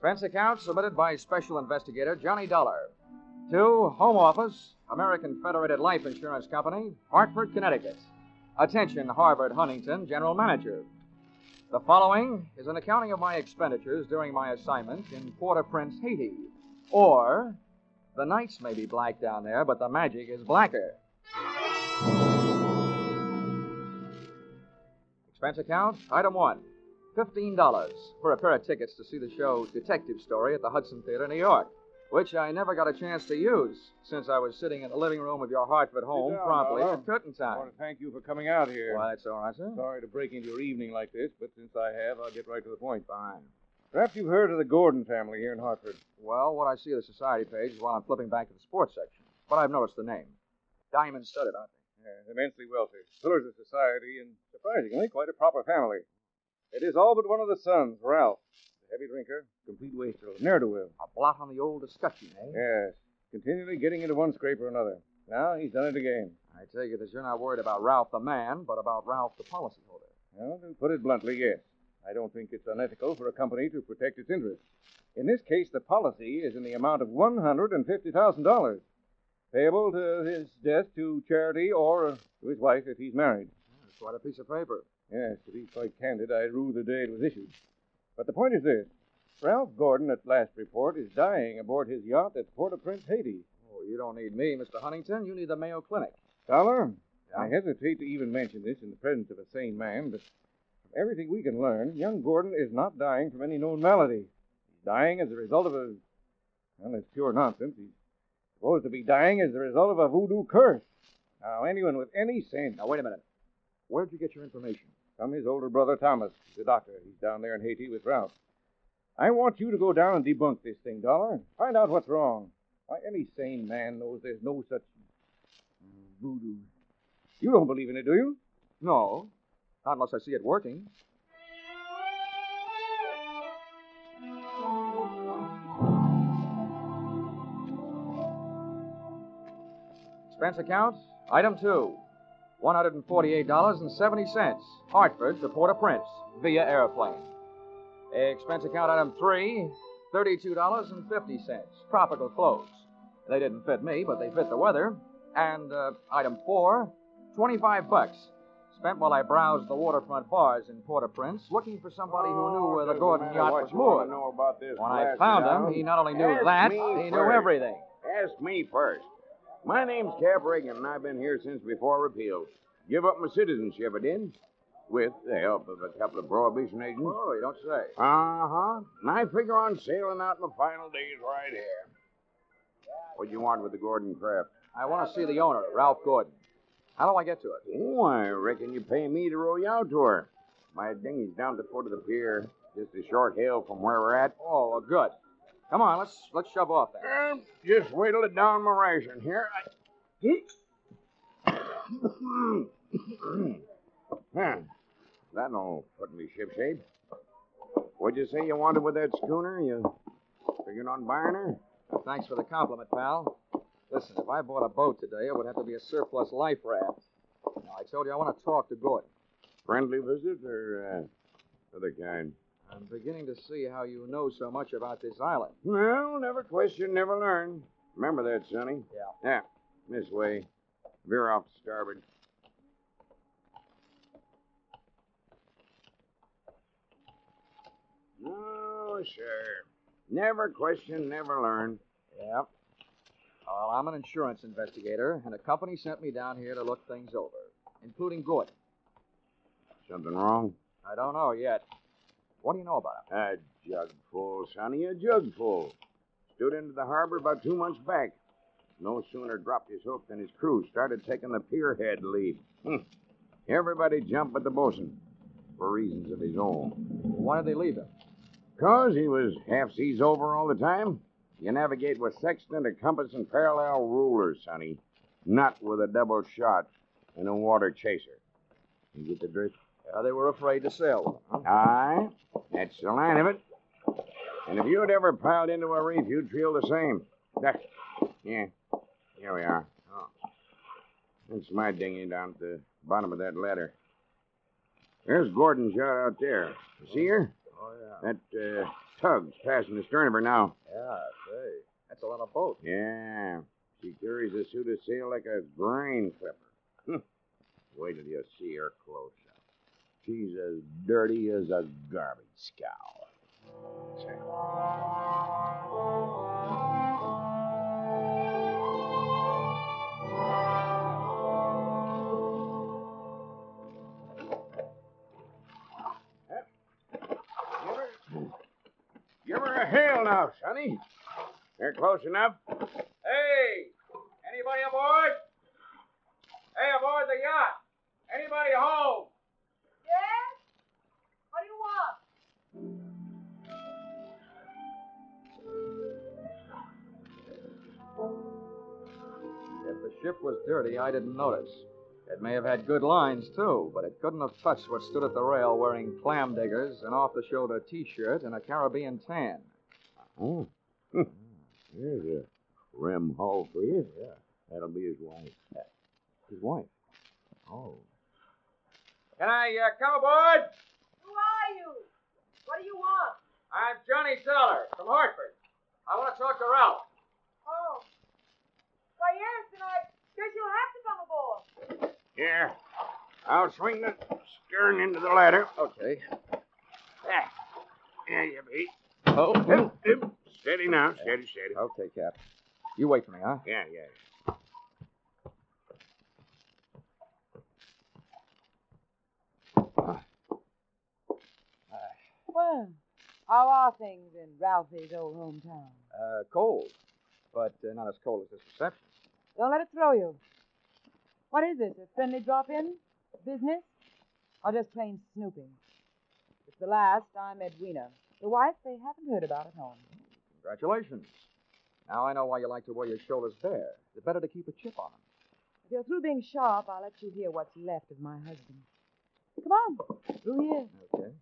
Expense account submitted by Special Investigator Johnny Dollar. To Home Office, American Federated Life Insurance Company, Hartford, Connecticut. Attention, Harvard Huntington, General Manager. The following is an accounting of my expenditures during my assignment in Port au Prince, Haiti. Or, the nights may be black down there, but the magic is blacker. Expense account, item one. $15 for a pair of tickets to see the show Detective Story at the Hudson Theater, New York, which I never got a chance to use since I was sitting in the living room of your Hartford home down, promptly at curtain I want to thank you for coming out here. Well, that's all right, sir. Sorry to break into your evening like this, but since I have, I'll get right to the point. Fine. Perhaps you've heard of the Gordon family here in Hartford. Well, what I see of the society page is while I'm flipping back to the sports section. But I've noticed the name. Diamond studded, aren't they? Yeah, immensely wealthy. Pillars of society, and surprisingly, quite a proper family. It is all but one of the sons, Ralph. A heavy drinker, complete wastrel, ne'er-do-well. A blot on the old escutcheon, eh? Yes, continually getting into one scrape or another. Now he's done it again. I tell you that you're not worried about Ralph the man, but about Ralph the policyholder. Well, to put it bluntly, yes. I don't think it's unethical for a company to protect its interests. In this case, the policy is in the amount of $150,000, payable to his death to charity or to his wife if he's married. That's quite a piece of paper. Yes, to be quite candid, I rue the day it was issued. But the point is this Ralph Gordon, at last report, is dying aboard his yacht at Port au Prince, Haiti. Oh, you don't need me, Mr. Huntington. You need the Mayo Clinic. Dollar? I hesitate to even mention this in the presence of a sane man, but from everything we can learn, young Gordon is not dying from any known malady. He's dying as a result of a. Well, it's pure nonsense. He's supposed to be dying as a result of a voodoo curse. Now, anyone with any sense. Now, wait a minute. Where'd you get your information? From his older brother Thomas, the doctor. He's down there in Haiti with Ralph. I want you to go down and debunk this thing, Dollar. Find out what's wrong. Why, any sane man knows there's no such voodoo. You don't believe in it, do you? No. Not unless I see it working. Expense account, item two. $148.70. Hartford to Port-au-Prince via airplane. Expense account item three, $32.50. Tropical clothes. They didn't fit me, but they fit the weather. And uh, item four, 25 bucks. Spent while I browsed the waterfront bars in Port-au-Prince looking for somebody who knew where the Gordon yacht was moored. know about this When I found him, he not only knew Ask that, he knew first. everything. Ask me first. My name's Cap Reagan, and I've been here since before repeal. Give up my citizenship, I did, with the help of a couple of prohibition agents. Oh, you don't say. Uh huh. And I figure on sailing out my final days right here. What do you want with the Gordon craft? I want to see the owner, Ralph Gordon. How do I get to it? Oh, I reckon you pay me to row you out to her. My dinghy's down at the foot of the pier, just a short hail from where we're at. Oh, well, good. Come on, let's let's shove off then. Um, just wait till it down my ration here. I... huh. That'll put me ship shape. What'd you say you wanted with that schooner? You figuring on buying her? Thanks for the compliment, pal. Listen, if I bought a boat today, it would have to be a surplus life raft. Now, I told you I want to talk to Gordon. Friendly visit or uh, other kind? I'm beginning to see how you know so much about this island. Well, never question, never learn. Remember that, Sonny? Yeah. Yeah, this way. Veer off to starboard. Oh, sure. Never question, never learn. Yep. Well, I'm an insurance investigator, and a company sent me down here to look things over, including Gordon. Something wrong? I don't know yet. What do you know about him? A Jug full, Sonny, a jug full. Stood into the harbor about two months back. No sooner dropped his hook than his crew started taking the pier head lead. Hmm. Everybody jumped but the bosun, for reasons of his own. Why did they leave him? Cause he was half seas over all the time. You navigate with sextant, a compass, and parallel rulers, Sonny. Not with a double shot and a water chaser. You get the drift? They were afraid to sail. Huh? Aye, that's the line of it. And if you'd ever piled into a reef, you'd feel the same. Yeah, here we are. Oh. That's my dinghy down at the bottom of that ladder. There's Gordon's yacht out there. You see her? Oh, yeah. That uh, tug's passing the stern of her now. Yeah, say. That's a lot of boat. Yeah, she carries a suit of sail like a grain clipper. Wait till you see her close. She's as dirty as a garbage scow. Give her a hail now, Sonny. They're close enough. Hey! Anybody aboard? Hey, aboard the yacht! Anybody home? Ship was dirty, I didn't notice. It may have had good lines, too, but it couldn't have touched what stood at the rail wearing clam diggers, an off the shoulder t shirt, and a Caribbean tan. Oh. There's a Rem Hull for you. Yeah. That'll be his wife. His wife. Oh. Can I uh, come aboard? Who are you? What do you want? I'm Johnny Dollar from Hartford. I want to talk to Ralph. Oh. Why, yes, then I guess you'll have to come aboard. Here. I'll swing the stern into the ladder. Okay. There. There you be. Oh, Hip, hip. Steady now. Steady, steady. Okay, Cap. You wait for me, huh? Yeah, yeah. Well, how are things in Ralphie's old hometown? Uh, cold, but uh, not as cold as this reception. Don't let it throw you. What is this? A friendly drop-in? Business? Or just plain snooping? It's the last I'm Edwina. The wife they haven't heard about at home. Congratulations. Now I know why you like to wear your shoulders bare. It's better to keep a chip on them. If you're through being sharp, I'll let you hear what's left of my husband. Come on, through here. Okay.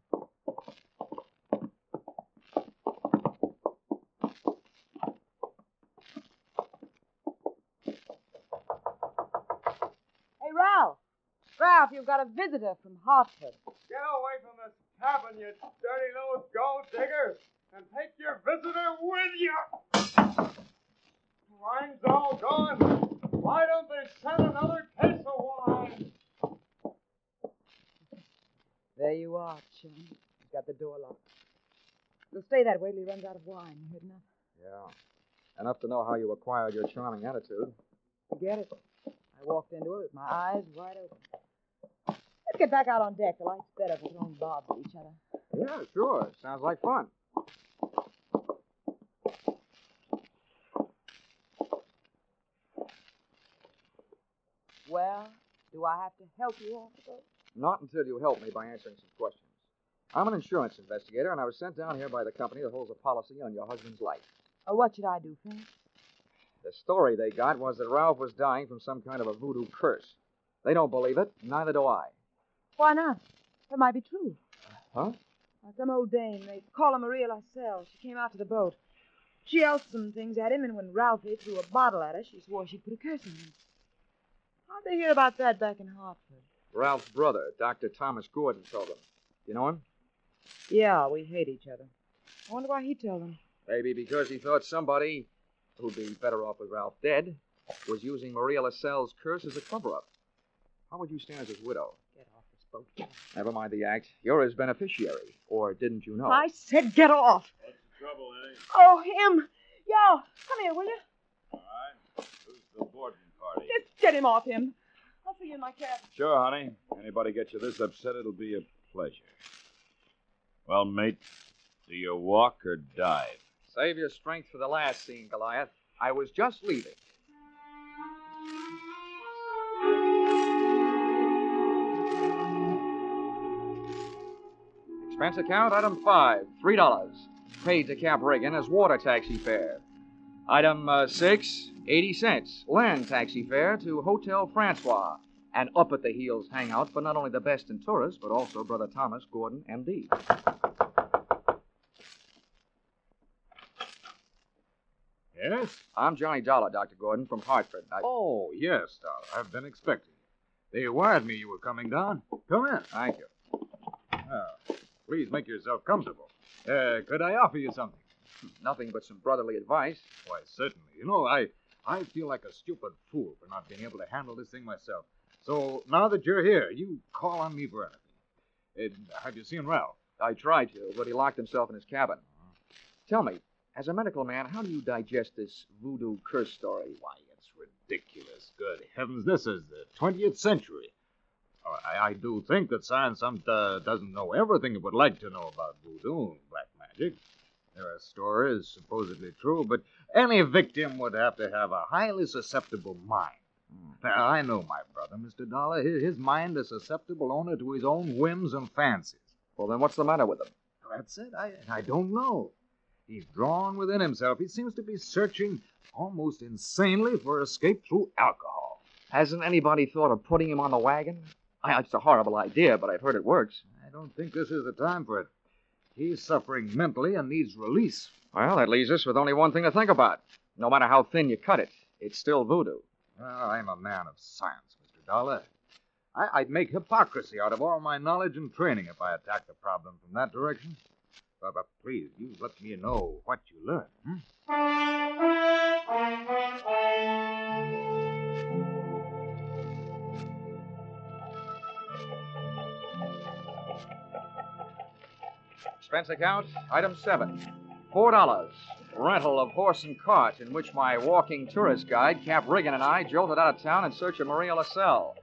Ralph, you've got a visitor from Hartford. Get away from this cabin, you dirty little gold digger, and take your visitor with you. Wine's all gone. Why don't they send another case of wine? There you are, chum. You've got the door locked. You'll stay that way till he runs out of wine. You heard enough? Yeah. Enough to know how you acquired your charming attitude. Forget it. I walked into it with my eyes wide open. Get back out on deck. The light's better for throwing bobs at each other. Yeah, sure. Sounds like fun. Well, do I have to help you off the? Not until you help me by answering some questions. I'm an insurance investigator, and I was sent down here by the company that holds a policy on your husband's life. Or what should I do, Frank? The story they got was that Ralph was dying from some kind of a voodoo curse. They don't believe it, neither do I. Why not? That might be true. Huh? Now, some old dame, they call her Maria Lascelles. She came out to the boat. She yelled some things at him, and when Ralphie threw a bottle at her, she swore she'd put a curse on him. How'd they hear about that back in Hartford? Ralph's brother, Dr. Thomas Gordon, told them. You know him? Yeah, we hate each other. I wonder why he told them. Maybe because he thought somebody, who'd be better off with Ralph dead, was using Maria Lascelles' curse as a cover up. How would you stand as his widow? Get off this boat. Jack. Never mind the act. You're his beneficiary. Or didn't you know? I said get off. What's the trouble, eh? Oh, him. Yo, come here, will you? All right. Who's the boarding party? Just get him off him. I'll see you in my cab. Sure, honey. Anybody get you this upset, it'll be a pleasure. Well, mate, Do you walk or dive? Save your strength for the last scene, Goliath. I was just leaving. Expense account, item five, three dollars. Paid to Cap Reagan as water taxi fare. Item uh, six, 80 cents. Land taxi fare to Hotel Francois. An up at the heels hangout for not only the best in tourists, but also Brother Thomas Gordon, M.D. Yes? I'm Johnny Dollar, Dr. Gordon, from Hartford. I... Oh, yes, Dollar. I've been expecting you. They wired me you were coming down. Come in. Thank you. Ah, please make yourself comfortable. Uh, could I offer you something? Nothing but some brotherly advice. Why, certainly. You know, I, I feel like a stupid fool for not being able to handle this thing myself. So now that you're here, you call on me for anything. Uh, have you seen Ralph? I tried to, but he locked himself in his cabin. Tell me, as a medical man, how do you digest this voodoo curse story? Why, it's ridiculous. Good heavens, this is the 20th century. I, I do think that science some, uh, doesn't know everything it would like to know about voodoo and black magic. There are stories supposedly true, but any victim would have to have a highly susceptible mind. Now, I know my brother, Mr. Dollar. His, his mind is susceptible only to his own whims and fancies. Well, then what's the matter with him? That's it. I, I don't know. He's drawn within himself. He seems to be searching almost insanely for escape through alcohol. Hasn't anybody thought of putting him on the wagon? I, it's a horrible idea, but I've heard it works. I don't think this is the time for it. He's suffering mentally and needs release. Well, that leaves us with only one thing to think about. No matter how thin you cut it, it's still voodoo. Well, I'm a man of science, Mr. Dollar. I, I'd make hypocrisy out of all my knowledge and training if I attacked the problem from that direction. But, but please, you let me know what you learn. Hmm? Expense account, item seven. Four dollars. Rental of horse and cart in which my walking tourist guide, Cap Riggin, and I jolted out of town in search of Maria LaSalle.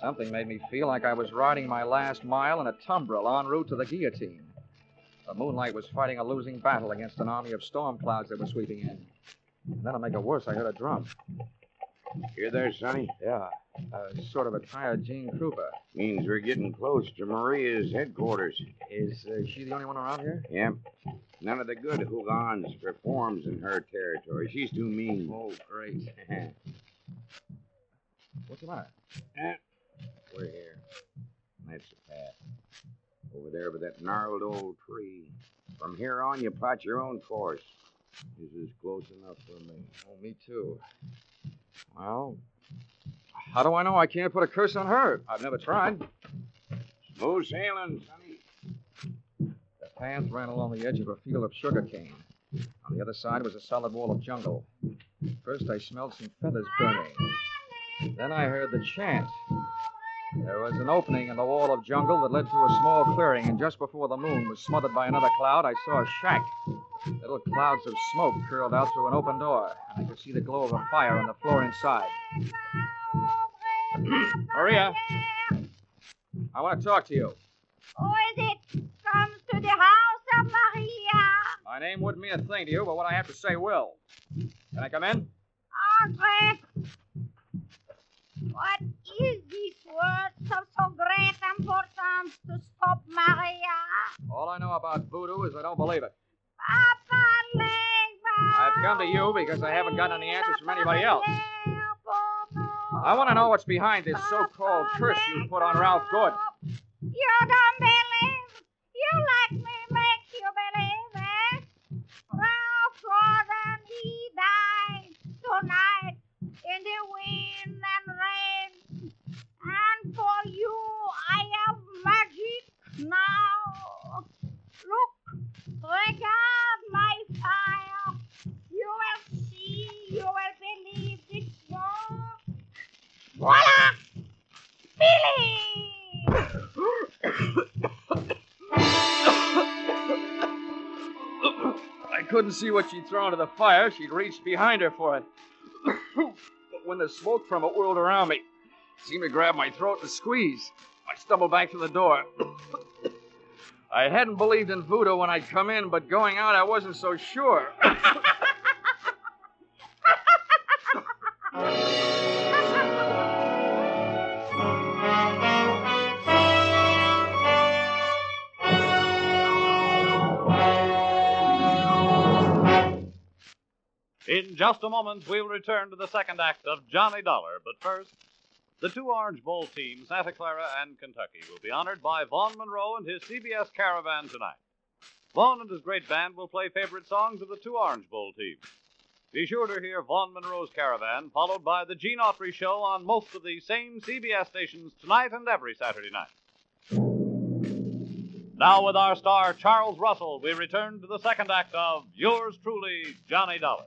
Something made me feel like I was riding my last mile in a tumbril en route to the guillotine. The moonlight was fighting a losing battle against an army of storm clouds that were sweeping in. And to make it worse, I heard a drum. You there, Sonny? Yeah, uh, sort of a tired Gene Krupa. Means we're getting close to Maria's headquarters. Is uh, she the only one around here? Yep. None of the good houngans performs in her territory. She's too mean. Oh, great. What's the matter? Eh, We're here. That's the path. Over there by that gnarled old tree. From here on, you plot your own course. This is close enough for me. Oh, me too. Well, how do I know I can't put a curse on her? I've never tried. Smooth sailing, Sonny. The path ran along the edge of a field of sugar cane. On the other side was a solid wall of jungle. First, I smelled some feathers burning. Then I heard the chant. There was an opening in the wall of jungle that led to a small clearing, and just before the moon was smothered by another cloud, I saw a shack. Little clouds of smoke curled out through an open door, and I could see the glow of a fire on the floor inside. Maria, I want to talk to you. Who is it? Comes to the house of Maria. My name wouldn't mean a thing to you, but what I have to say will. Can I come in? Ah, Andre. What is this word of so great importance to stop Maria? All I know about voodoo is I don't believe it. I've come to you because I haven't gotten any answers from anybody else. I want to know what's behind this so-called curse you put on Ralph Good. You don't believe? You like me Voila! Billy! I couldn't see what she'd thrown into the fire. She'd reached behind her for it. but when the smoke from it whirled around me, it seemed to grab my throat and squeeze. I stumbled back to the door. I hadn't believed in voodoo when I'd come in, but going out, I wasn't so sure. In just a moment, we'll return to the second act of Johnny Dollar. But first, the two Orange Bowl teams, Santa Clara and Kentucky, will be honored by Vaughn Monroe and his CBS Caravan tonight. Vaughn and his great band will play favorite songs of the two Orange Bowl teams. Be sure to hear Vaughn Monroe's Caravan, followed by the Gene Autry Show on most of the same CBS stations tonight and every Saturday night. Now, with our star Charles Russell, we return to the second act of Yours Truly, Johnny Dollar.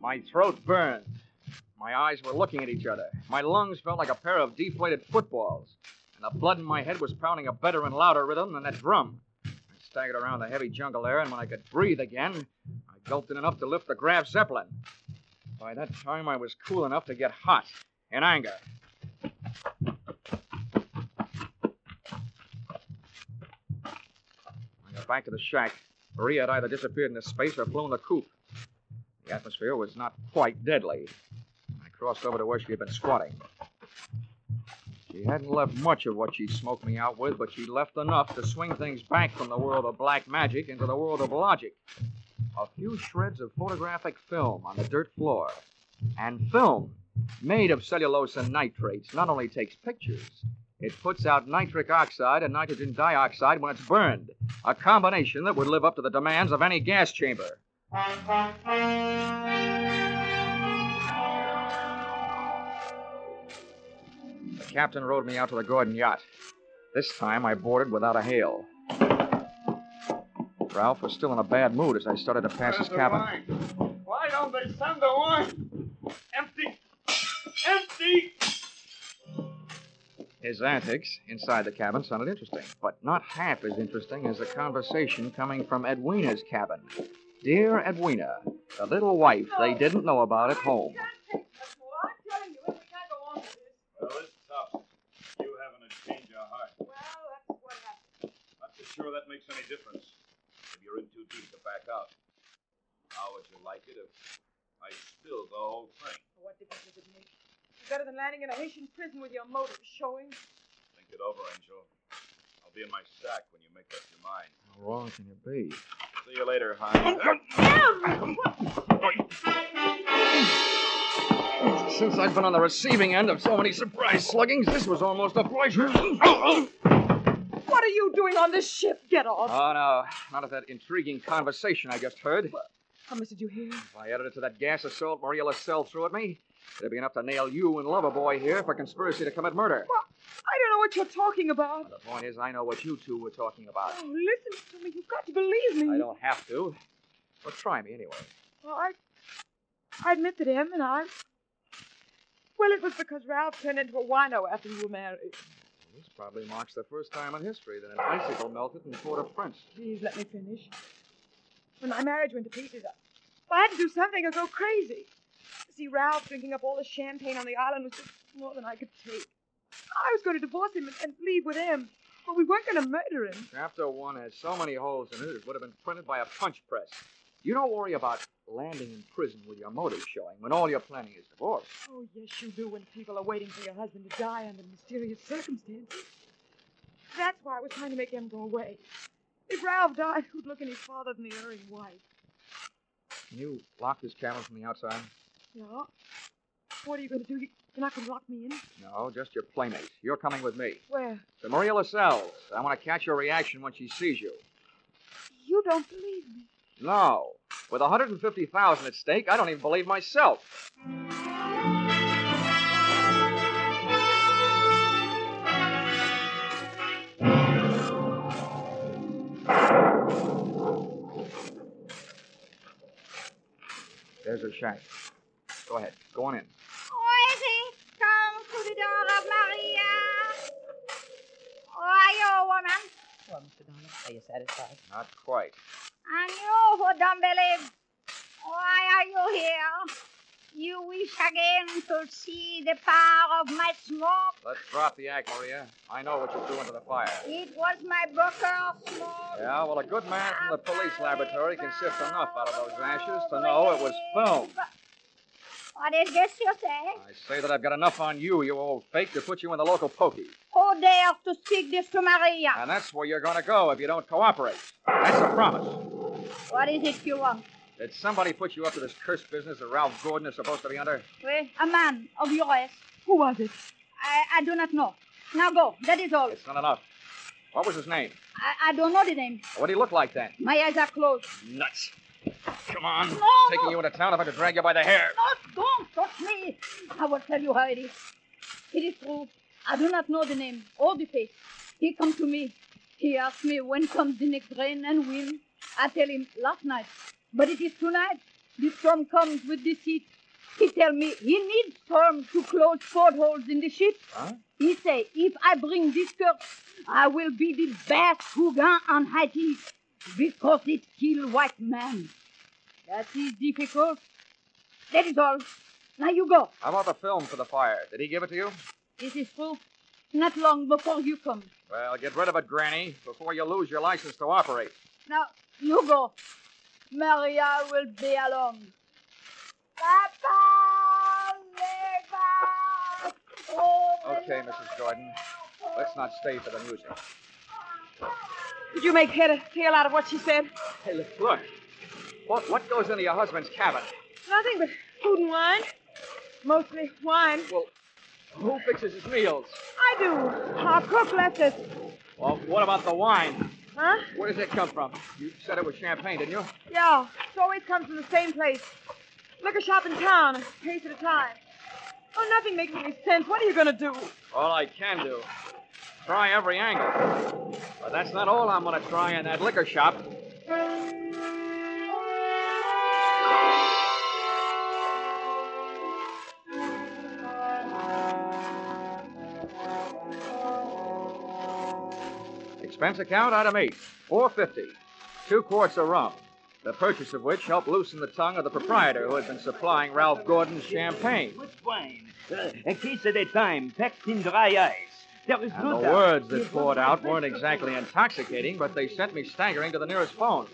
My throat burned. My eyes were looking at each other. My lungs felt like a pair of deflated footballs. And the blood in my head was pounding a better and louder rhythm than that drum. Staggered around the heavy jungle air, and when I could breathe again, I gulped in enough to lift the Graf Zeppelin. By that time, I was cool enough to get hot in anger. I got back to the shack. Maria had either disappeared into space or flown the coop. The atmosphere was not quite deadly. I crossed over to where she had been squatting. She hadn't left much of what she smoked me out with, but she left enough to swing things back from the world of black magic into the world of logic. A few shreds of photographic film on the dirt floor. And film, made of cellulose and nitrates, not only takes pictures, it puts out nitric oxide and nitrogen dioxide when it's burned. A combination that would live up to the demands of any gas chamber. Captain rowed me out to the Gordon yacht. This time I boarded without a hail. Ralph was still in a bad mood as I started to pass his Where's cabin. wine? Why don't they send the wine? Empty! Empty! His antics inside the cabin sounded interesting, but not half as interesting as the conversation coming from Edwina's cabin. Dear Edwina, the little wife they didn't know about at home. Well, it's tough. You having a change of heart. Not so sure that makes any difference. If you're in too deep to back out. How would you like it if I spilled the whole thing? What difference does it make? It's better than landing in a Haitian prison with your motives showing. Think it over, Angel. I'll be in my sack when you make up your mind. How wrong can it be? See you later, hon. Since I've been on the receiving end of so many surprise sluggings, this was almost a pleasure. What are you doing on this ship? Get off. Oh, no. Not of that intriguing conversation I just heard. How much did you hear? If I added it to that gas assault Maria LaSalle threw at me, it'd be enough to nail you and Loverboy here for conspiracy to commit murder. I don't know what you're talking about. The point is, I know what you two were talking about. Oh, listen to me. You've got to believe me. I don't have to. But try me anyway. Well, I, I admit that him and I. Well, it was because Ralph turned into a wino after you were married. This probably marks the first time in history that an icicle melted in Port-au-Prince. Please let me finish. When my marriage went to pieces, I, I had to do something or go crazy. See Ralph drinking up all the champagne on the island was just more than I could take. I was going to divorce him and, and leave with him, but we weren't going to murder him. Chapter one has so many holes in it, it would have been printed by a punch press. You don't worry about landing in prison with your motive showing when all you're planning is divorce. Oh, yes, you do when people are waiting for your husband to die under mysterious circumstances. That's why I was trying to make him go away. If Ralph died, who'd look any farther than the erring wife? Can you lock this cabin from the outside? Yeah? What are you going to do? You- You're not going to lock me in? No, just your playmate. You're coming with me. Where? To Maria LaSalle's. I want to catch your reaction when she sees you. You don't believe me. No. With 150000 at stake, I don't even believe myself. There's her shack. Go ahead. Go on in. Easy. Come to the door of Maria. Who are you, woman? Well, Mr. Dollar, are you satisfied? Not quite. And you who don't believe, why are you here? You wish again to see the power of my smoke? Let's drop the act, Maria. I know what you're doing to the fire. It was my Booker smoke. Yeah, well, a good man from the police laboratory can sift enough out of those ashes to know it was film. What is this you say? I say that I've got enough on you, you old fake, to put you in the local pokey. Who dares to speak this to Maria? And that's where you're going to go if you don't cooperate. That's a promise. What is it you want? Did somebody put you up to this cursed business that Ralph Gordon is supposed to be under? Well, a man of yours. Who was it? I, I do not know. Now go. That is all. It's not enough. What was his name? I, I don't know the name. What did he look like then? My eyes are closed. Nuts. Come on. No, Taking no. you into town if I could drag you by the hair. No, don't touch me. I will tell you how it is. It is true. I do not know the name or the face. He come to me. He asked me when comes the next rain and wind. I tell him last night. But it is tonight. The storm comes with the heat. He tell me he needs storm to close portholes in the ship. Huh? He say if I bring this curse, I will be the best Gauguin on Haiti because it kill white man. That is difficult. That is all. Now you go. How about the film for the fire? Did he give it to you? This is true. Not long before you come. Well, get rid of it, Granny, before you lose your license to operate. Now you go. Maria will be along. Oh, Okay, Mrs. Jordan. Let's not stay for the music. Did you make head or tail out of what she said? Hey, look. look. What, what goes into your husband's cabin? Nothing but food and wine. Mostly wine. Well, who fixes his meals? I do. Our cook left us. Well, what about the wine? Huh? Where does it come from? You said it was champagne, didn't you? Yeah, it always comes from the same place. Liquor shop in town, a case at a time. Oh, nothing makes any sense. What are you going to do? All I can do. Try every angle. But that's not all I'm going to try in that liquor shop. Expense account item eight, four fifty. Two quarts of rum, the purchase of which helped loosen the tongue of the proprietor who had been supplying Ralph Gordon's champagne. Which wine? Uh, a case at a time, packed in dry ice. There is And no the doubt. words that poured out weren't exactly intoxicating, but they sent me staggering to the nearest phone.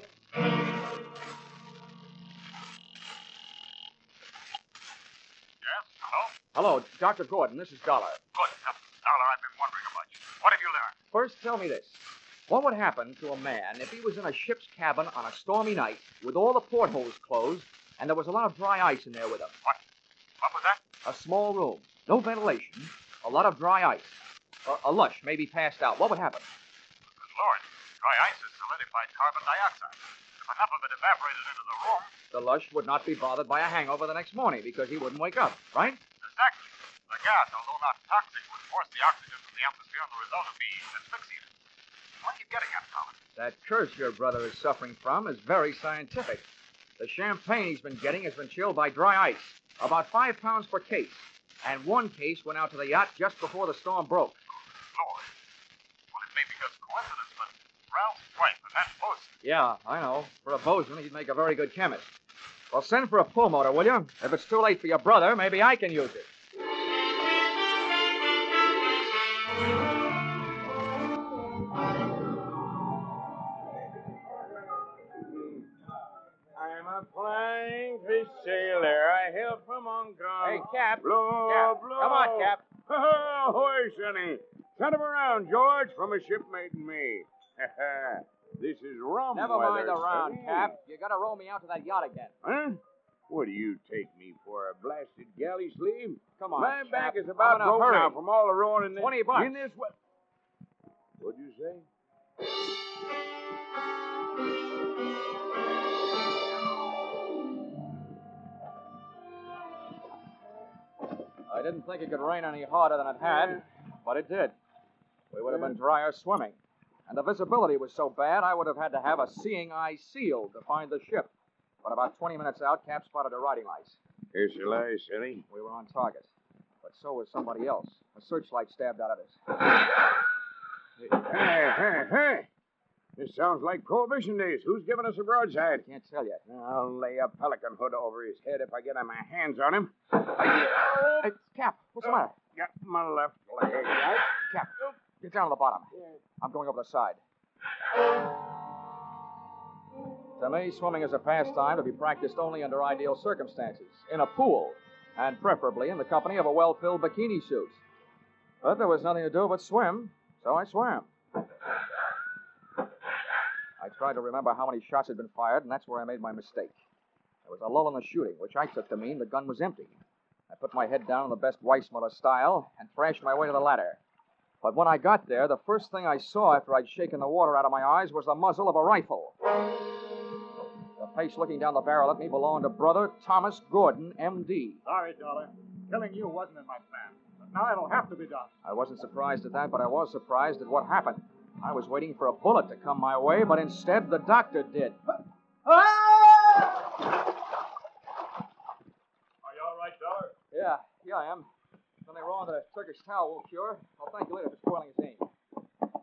Yes? Hello? Hello, Dr. Gordon. This is Dollar. Good. That's dollar I've been wondering about. What have you learned? First, tell me this. What would happen to a man if he was in a ship's cabin on a stormy night with all the portholes closed and there was a lot of dry ice in there with him? What? What was that? A small room, no ventilation, a lot of dry ice. A, a lush, maybe passed out. What would happen? Good Lord. Dry ice is solidified carbon dioxide. If enough of it evaporated into the room, The lush would not be bothered by a hangover the next morning because he wouldn't wake up, right? exactly. The gas, although not toxic, would force the oxygen from the atmosphere, and the result would be asphyxia. What are you getting at? That curse your brother is suffering from is very scientific. The champagne he's been getting has been chilled by dry ice, about five pounds per case. And one case went out to the yacht just before the storm broke. Lord. Well, it may be just coincidence, but Ralph's wife and that boast. Yeah, I know. For a bosun, he'd make a very good chemist. Well, send for a pulmotor, will you? If it's too late for your brother, maybe I can use it. I'm a flying fish sailor. I hail from Hong Kong. Hey, Cap. Blow, Cap. blow. Come on, Cap. Ahoy, Sonny. Send him around, George, from a shipmate and me. this is rum Never mind the round, Cap. You gotta row me out to that yacht again. Huh? What do you take me for, a blasted galley sleeve? Come on, My Cap. back is about broke hurry. now from all the rowing in this. 20 bucks. In this way. What'd you say? Didn't think it could rain any harder than it had, but it did. We would have been drier swimming. And the visibility was so bad, I would have had to have a seeing eye seal to find the ship. But about 20 minutes out, Cap spotted a riding lights. Here's your lie, Sonny. We were on target. But so was somebody else. A searchlight stabbed out at us. Hey, hey, hey. This sounds like Prohibition days. Who's giving us a broadside? Can't tell yet. I'll lay a pelican hood over his head if I get my hands on him. Uh, hey, Cap, what's the uh, matter? Got my left leg. Right? Cap, get down to the bottom. I'm going over the side. To me, swimming is a pastime to be practiced only under ideal circumstances, in a pool, and preferably in the company of a well filled bikini suit. But there was nothing to do but swim, so I swam. I tried to remember how many shots had been fired, and that's where I made my mistake. There was a lull in the shooting, which I took to mean the gun was empty. I put my head down in the best Weissmuller style and thrashed my way to the ladder. But when I got there, the first thing I saw after I'd shaken the water out of my eyes was the muzzle of a rifle. The face looking down the barrel at me belonged to brother Thomas Gordon, M.D. Sorry, Dollar. Killing you wasn't in my plan. But now it'll have to be done. I wasn't surprised at that, but I was surprised at what happened. I was waiting for a bullet to come my way, but instead the doctor did. Ah! Are you all right, Dollar? Yeah, yeah, I am. Something wrong with the Turkish towel won't cure. I'll thank you later for spoiling his scene.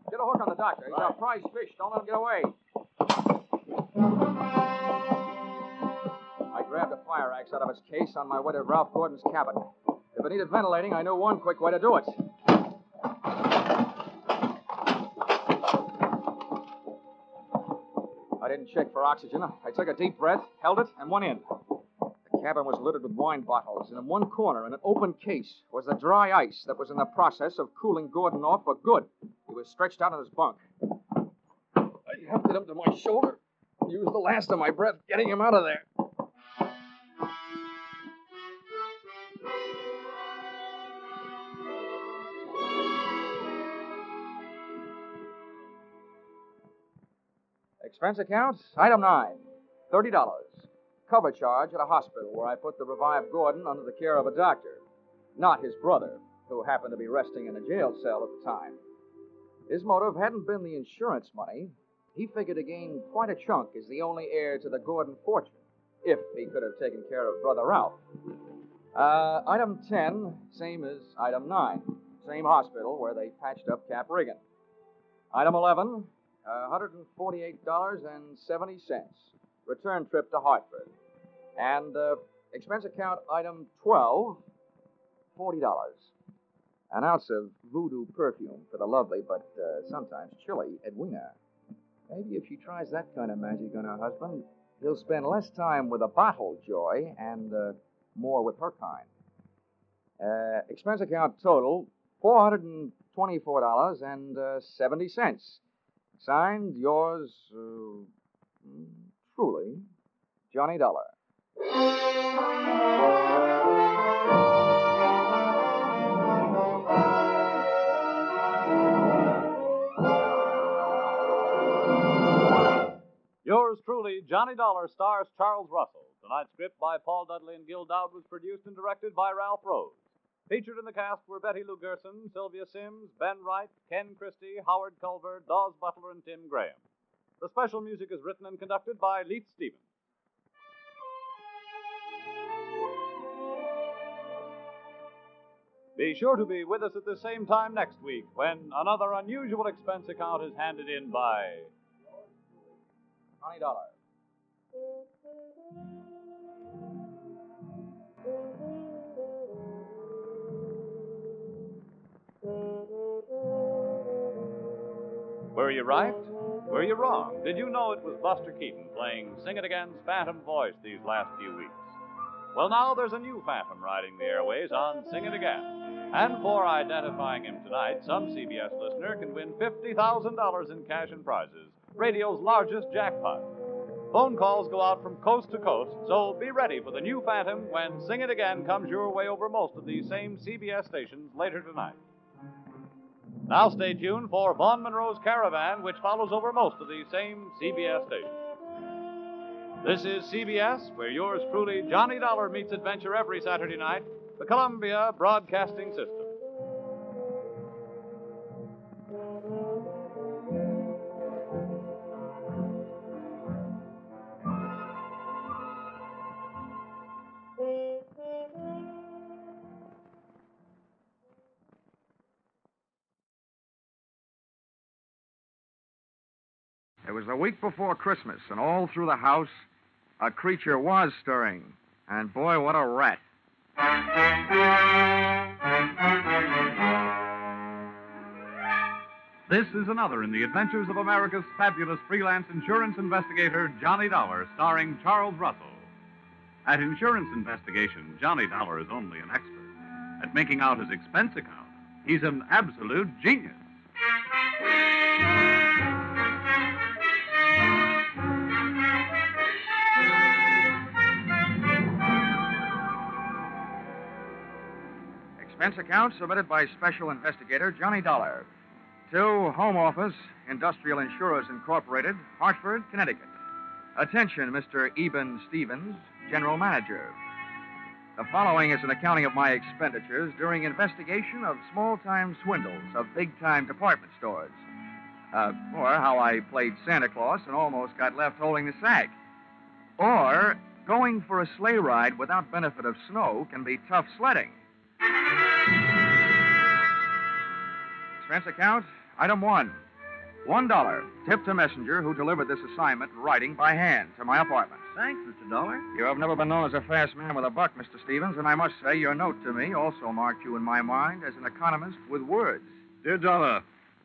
Get a hook on the doctor. He's our prize fish. Don't let him get away. I grabbed a fire axe out of its case on my way to Ralph Gordon's cabin. If it needed ventilating, I knew one quick way to do it. Didn't check for oxygen. I took a deep breath, held it, and went in. The cabin was littered with wine bottles, and in one corner, in an open case, was the dry ice that was in the process of cooling Gordon off for good. He was stretched out on his bunk. I hefted him to my shoulder, used the last of my breath getting him out of there. Expense account, item nine, thirty dollars. Cover charge at a hospital where I put the revived Gordon under the care of a doctor, not his brother, who happened to be resting in a jail cell at the time. His motive hadn't been the insurance money. He figured to gain quite a chunk as the only heir to the Gordon fortune, if he could have taken care of Brother Ralph. Uh, item 10, same as item 9. Same hospital where they patched up Cap Regan. Item 11, uh, $148.70. Return trip to Hartford. And uh, expense account item 12, $40. An ounce of voodoo perfume for the lovely but uh, sometimes chilly Edwina. Maybe if she tries that kind of magic on her husband, he'll spend less time with a bottle joy and uh, more with her kind. Uh, expense account total $424.70. Signed, yours uh, truly, Johnny Dollar. Yours truly, Johnny Dollar stars Charles Russell. Tonight's script by Paul Dudley and Gil Doud was produced and directed by Ralph Rose. Featured in the cast were Betty Lou Gerson, Sylvia Sims, Ben Wright, Ken Christy, Howard Culver, Daws Butler, and Tim Graham. The special music is written and conducted by Leith Stevens. Be sure to be with us at the same time next week when another unusual expense account is handed in by Johnny Dollar. Were you right? Were you wrong? Did you know it was Buster Keaton playing Sing It Again's Phantom voice these last few weeks? Well, now there's a new Phantom riding the airways on Sing It Again. And for identifying him tonight, some CBS listener can win $50,000 in cash and prizes, radio's largest jackpot. Phone calls go out from coast to coast, so be ready for the new Phantom when Sing It Again comes your way over most of these same CBS stations later tonight. Now stay tuned for Vaughn Monroe's Caravan, which follows over most of these same CBS stations. This is CBS, where yours truly, Johnny Dollar, meets adventure every Saturday night, the Columbia Broadcasting System. It was the week before Christmas, and all through the house, a creature was stirring. And boy, what a rat. This is another in the adventures of America's fabulous freelance insurance investigator, Johnny Dollar, starring Charles Russell. At insurance investigation, Johnny Dollar is only an expert. At making out his expense account, he's an absolute genius. Expense account submitted by Special Investigator Johnny Dollar to Home Office, Industrial Insurers Incorporated, Hartford, Connecticut. Attention, Mr. Eben Stevens, General Manager. The following is an accounting of my expenditures during investigation of small time swindles of big time department stores. Uh, or how I played Santa Claus and almost got left holding the sack. Or going for a sleigh ride without benefit of snow can be tough sledding. Expense account, item one. One dollar, tip to messenger who delivered this assignment writing by hand to my apartment. Thanks, Mr. Dollar. You have never been known as a fast man with a buck, Mr. Stevens, and I must say your note to me also marked you in my mind as an economist with words. Dear Dollar,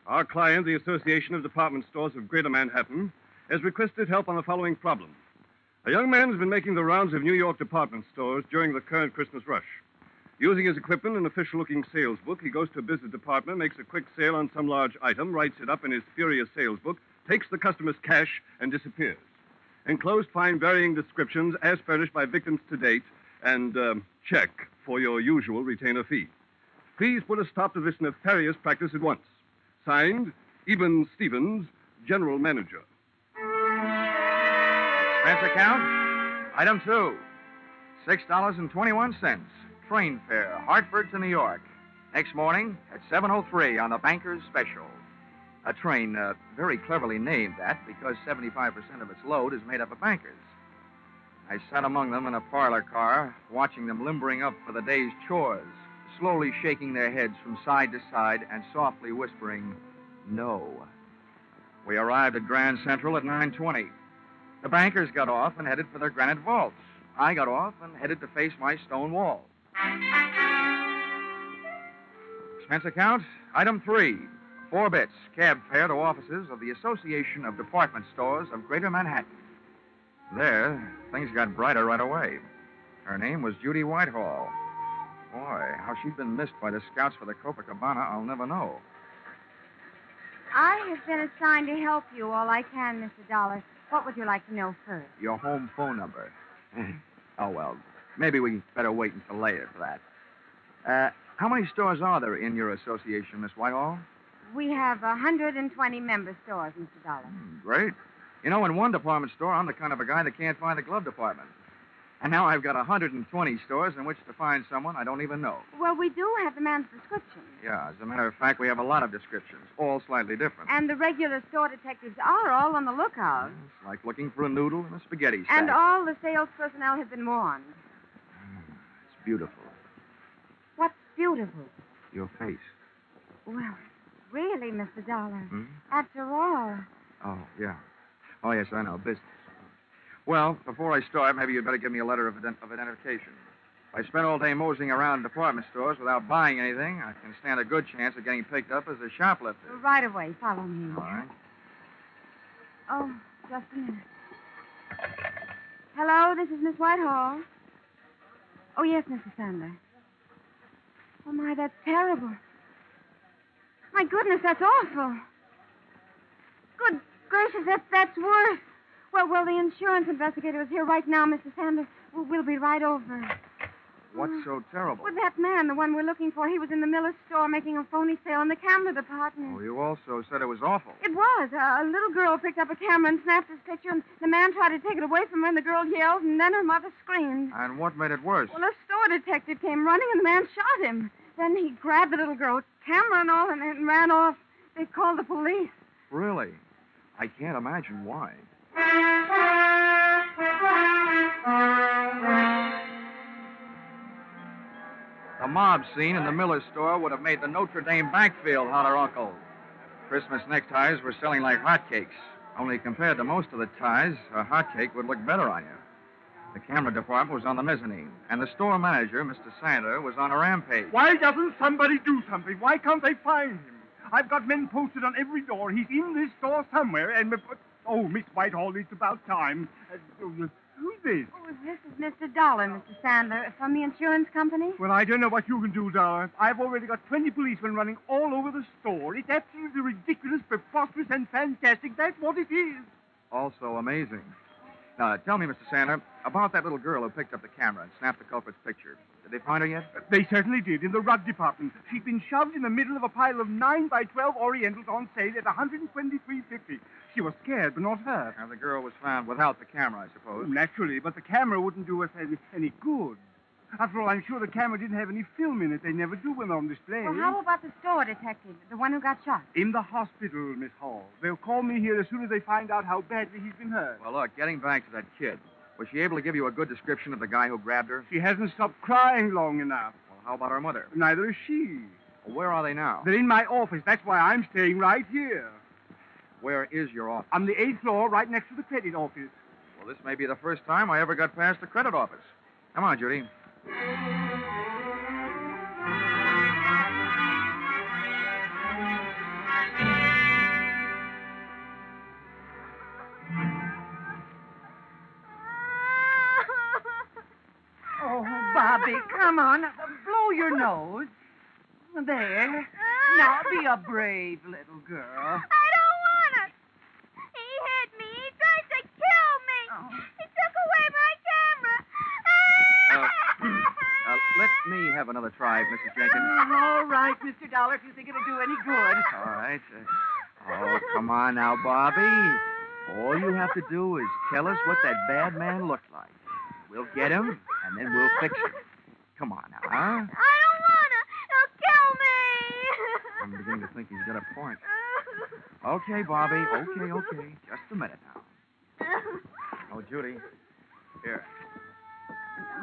our client, the Association of Department Stores of Greater Manhattan, has requested help on the following problem. A young man has been making the rounds of New York department stores during the current Christmas rush. Using his equipment and official looking sales book, he goes to a business department, makes a quick sale on some large item, writes it up in his furious sales book, takes the customer's cash, and disappears. Enclosed find varying descriptions as furnished by victims to date and um, check for your usual retainer fee. Please put a stop to this nefarious practice at once. Signed, Eben Stevens, General Manager. Expense account? Item two. $6.21. Train fare, Hartford to New York. Next morning at 7.03 on the Banker's Special. A train uh, very cleverly named that because 75% of its load is made up of bankers. I sat among them in a parlor car, watching them limbering up for the day's chores, slowly shaking their heads from side to side and softly whispering, no. We arrived at Grand Central at 9.20. The bankers got off and headed for their granite vaults. I got off and headed to face my stone wall. Expense account, item three. Four bits, cab fare to offices of the Association of Department Stores of Greater Manhattan. There, things got brighter right away. Her name was Judy Whitehall. Boy, how she'd been missed by the scouts for the Copacabana, I'll never know. I have been assigned to help you all I can, Mr. Dollar. What would you like to know first? Your home phone number. oh, well, maybe we better wait until later for that. Uh, how many stores are there in your association, Miss Whitehall? We have a 120 member stores, Mr. Dollar. Great. You know, in one department store, I'm the kind of a guy that can't find the glove department. And now I've got 120 stores in which to find someone I don't even know. Well, we do have the man's description. Yeah, as a matter of fact, we have a lot of descriptions, all slightly different. And the regular store detectives are all on the lookout. It's like looking for a noodle in a spaghetti stack. And all the sales personnel have been warned. Beautiful. What's beautiful? Your face. Well, really, Mr. Dollar. Hmm? After all. Oh, yeah. Oh, yes, I know. Business. Well, before I start, maybe you'd better give me a letter of, ident- of identification. If I spend all day moseying around department stores without buying anything, I can stand a good chance of getting picked up as a shoplifter. Right away. Follow me. All right. Oh, just a minute. Hello, this is Miss Whitehall. Oh, yes, Mrs. Sandler. Oh, my, that's terrible. My goodness, that's awful. Good gracious, that, that's worse. Well, well, the insurance investigator is here right now, Mrs. Sanders. We'll, we'll be right over. What's ah. so terrible? Well, that man, the one we're looking for, he was in the Miller store making a phony sale in the camera department. Oh, you also said it was awful. It was. A, a little girl picked up a camera and snapped his picture, and the man tried to take it away from her, and the girl yelled, and then her mother screamed. And what made it worse? Well, a store detective came running, and the man shot him. Then he grabbed the little girl, camera and all, and, and ran off. They called the police. Really? I can't imagine why. The mob scene in the Miller store would have made the Notre Dame backfield holler uncle. Christmas neckties were selling like hotcakes. Only compared to most of the ties, a hotcake would look better on you. The camera department was on the mezzanine, and the store manager, Mr. Sander, was on a rampage. Why doesn't somebody do something? Why can't they find him? I've got men posted on every door. He's in this store somewhere, and. Oh, Miss Whitehall, it's about time. Uh, who's this? Oh, this is Mr. Dollar, Mr. Sandler, from the insurance company. Well, I don't know what you can do, Dollar. I've already got 20 policemen running all over the store. It's absolutely ridiculous, preposterous, and fantastic. That's what it is. Also amazing. Now, tell me, Mr. Sandler, about that little girl who picked up the camera and snapped the culprit's picture. Did they find her yet? Uh, they certainly did, in the rug department. She'd been shoved in the middle of a pile of 9 by 12 Orientals on sale at 123.50. She was scared, but not hurt. Now, the girl was found without the camera, I suppose. Naturally, but the camera wouldn't do us any, any good. After all, I'm sure the camera didn't have any film in it. They never do when they're on display. Well, how about the store detective, the one who got shot? In the hospital, Miss Hall. They'll call me here as soon as they find out how badly he's been hurt. Well, look, getting back to that kid. Was she able to give you a good description of the guy who grabbed her? She hasn't stopped crying long enough. Well, how about her mother? Neither is she. Well, where are they now? They're in my office. That's why I'm staying right here. Where is your office? On the eighth floor, right next to the credit office. Well, this may be the first time I ever got past the credit office. Come on, Judy. Come on. Blow your nose. There. Now be a brave little girl. I don't want to. He hit me. He tried to kill me. He took away my camera. Uh, uh, let me have another try, Mrs. Jenkins. All right, Mr. Dollar, if you think it'll do any good. All right. Uh, oh, come on now, Bobby. All you have to do is tell us what that bad man looked like. We'll get him, and then we'll fix him. Come on now, huh? I don't want to. He'll kill me. I'm beginning to think he's got a point. Okay, Bobby. Okay, okay. Just a minute now. Oh, Judy. Here.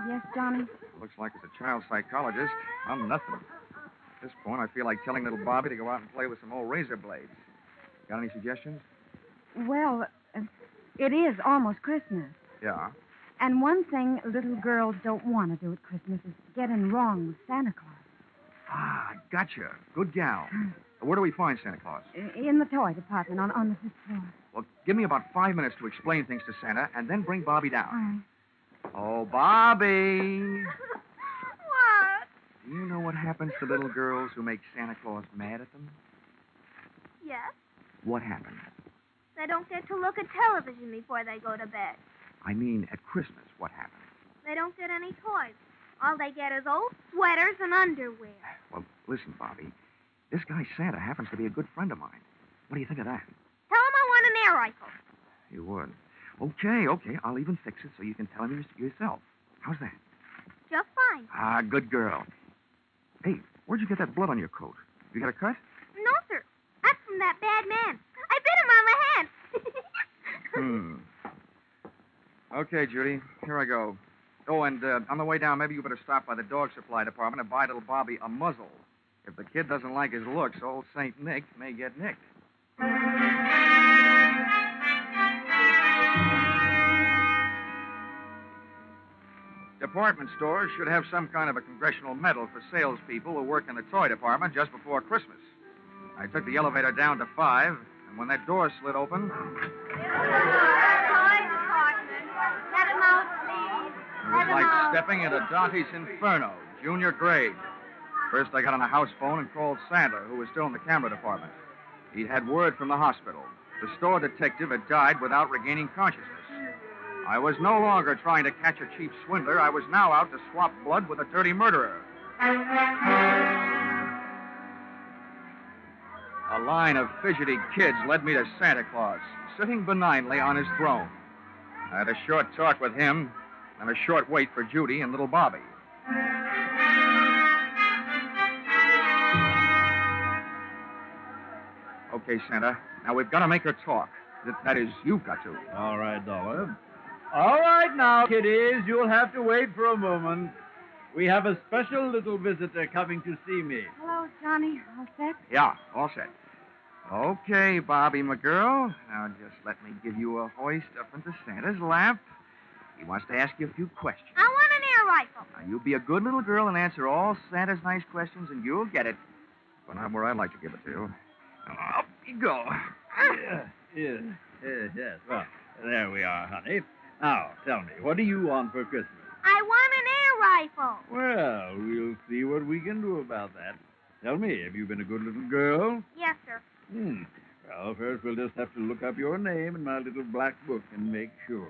Yes, Johnny? Looks like as a child psychologist, I'm nothing. At this point, I feel like telling little Bobby to go out and play with some old razor blades. Got any suggestions? Well, uh, it is almost Christmas. Yeah. And one thing little girls don't want to do at Christmas is getting wrong with Santa Claus. Ah, gotcha. Good gal. Where do we find Santa Claus? In the toy department on, on the fifth floor. Well, give me about five minutes to explain things to Santa, and then bring Bobby down. right. Oh, Bobby. what? Do you know what happens to little girls who make Santa Claus mad at them? Yes. What happens? They don't get to look at television before they go to bed. I mean, at Christmas, what happens? They don't get any toys. All they get is old sweaters and underwear. Well, listen, Bobby. This guy Santa happens to be a good friend of mine. What do you think of that? Tell him I want an air rifle. You would. Okay, okay. I'll even fix it so you can tell him yourself. How's that? Just fine. Ah, good girl. Hey, where'd you get that blood on your coat? You got a cut? No, sir. That's from that bad man. I bit him on the hand. Hmm. Okay, Judy. Here I go. Oh, and uh, on the way down, maybe you better stop by the dog supply department and buy little Bobby a muzzle. If the kid doesn't like his looks, old Saint Nick may get nicked. Department stores should have some kind of a congressional medal for salespeople who work in the toy department just before Christmas. I took the elevator down to five, and when that door slid open, Let him out, please. It was like stepping into Dante's Inferno, junior grade. First, I got on a house phone and called Sandler, who was still in the camera department. He'd had word from the hospital. The store detective had died without regaining consciousness. I was no longer trying to catch a cheap swindler. I was now out to swap blood with a dirty murderer. A line of fidgety kids led me to Santa Claus, sitting benignly on his throne. I had a short talk with him and a short wait for Judy and little Bobby. Okay, Santa. Now we've got to make her talk. That, that is, you've got to. All right, Dollar. All right now, kiddies, you'll have to wait for a moment. We have a special little visitor coming to see me. Hello, Johnny. All set? Yeah, all set. Okay, Bobby, my girl. Now just let me give you a hoist up into Santa's lap. He wants to ask you a few questions. I want an air rifle. Now, you be a good little girl and answer all Santa's nice questions, and you'll get it. But not where I'd like to give it to you. Now, up you go. Yes, yes, yes, yes. Well, there we are, honey. Now, tell me, what do you want for Christmas? I want an air rifle. Well, we'll see what we can do about that. Tell me, have you been a good little girl? Yes, sir. Hmm. Well, first we'll just have to look up your name in my little black book and make sure.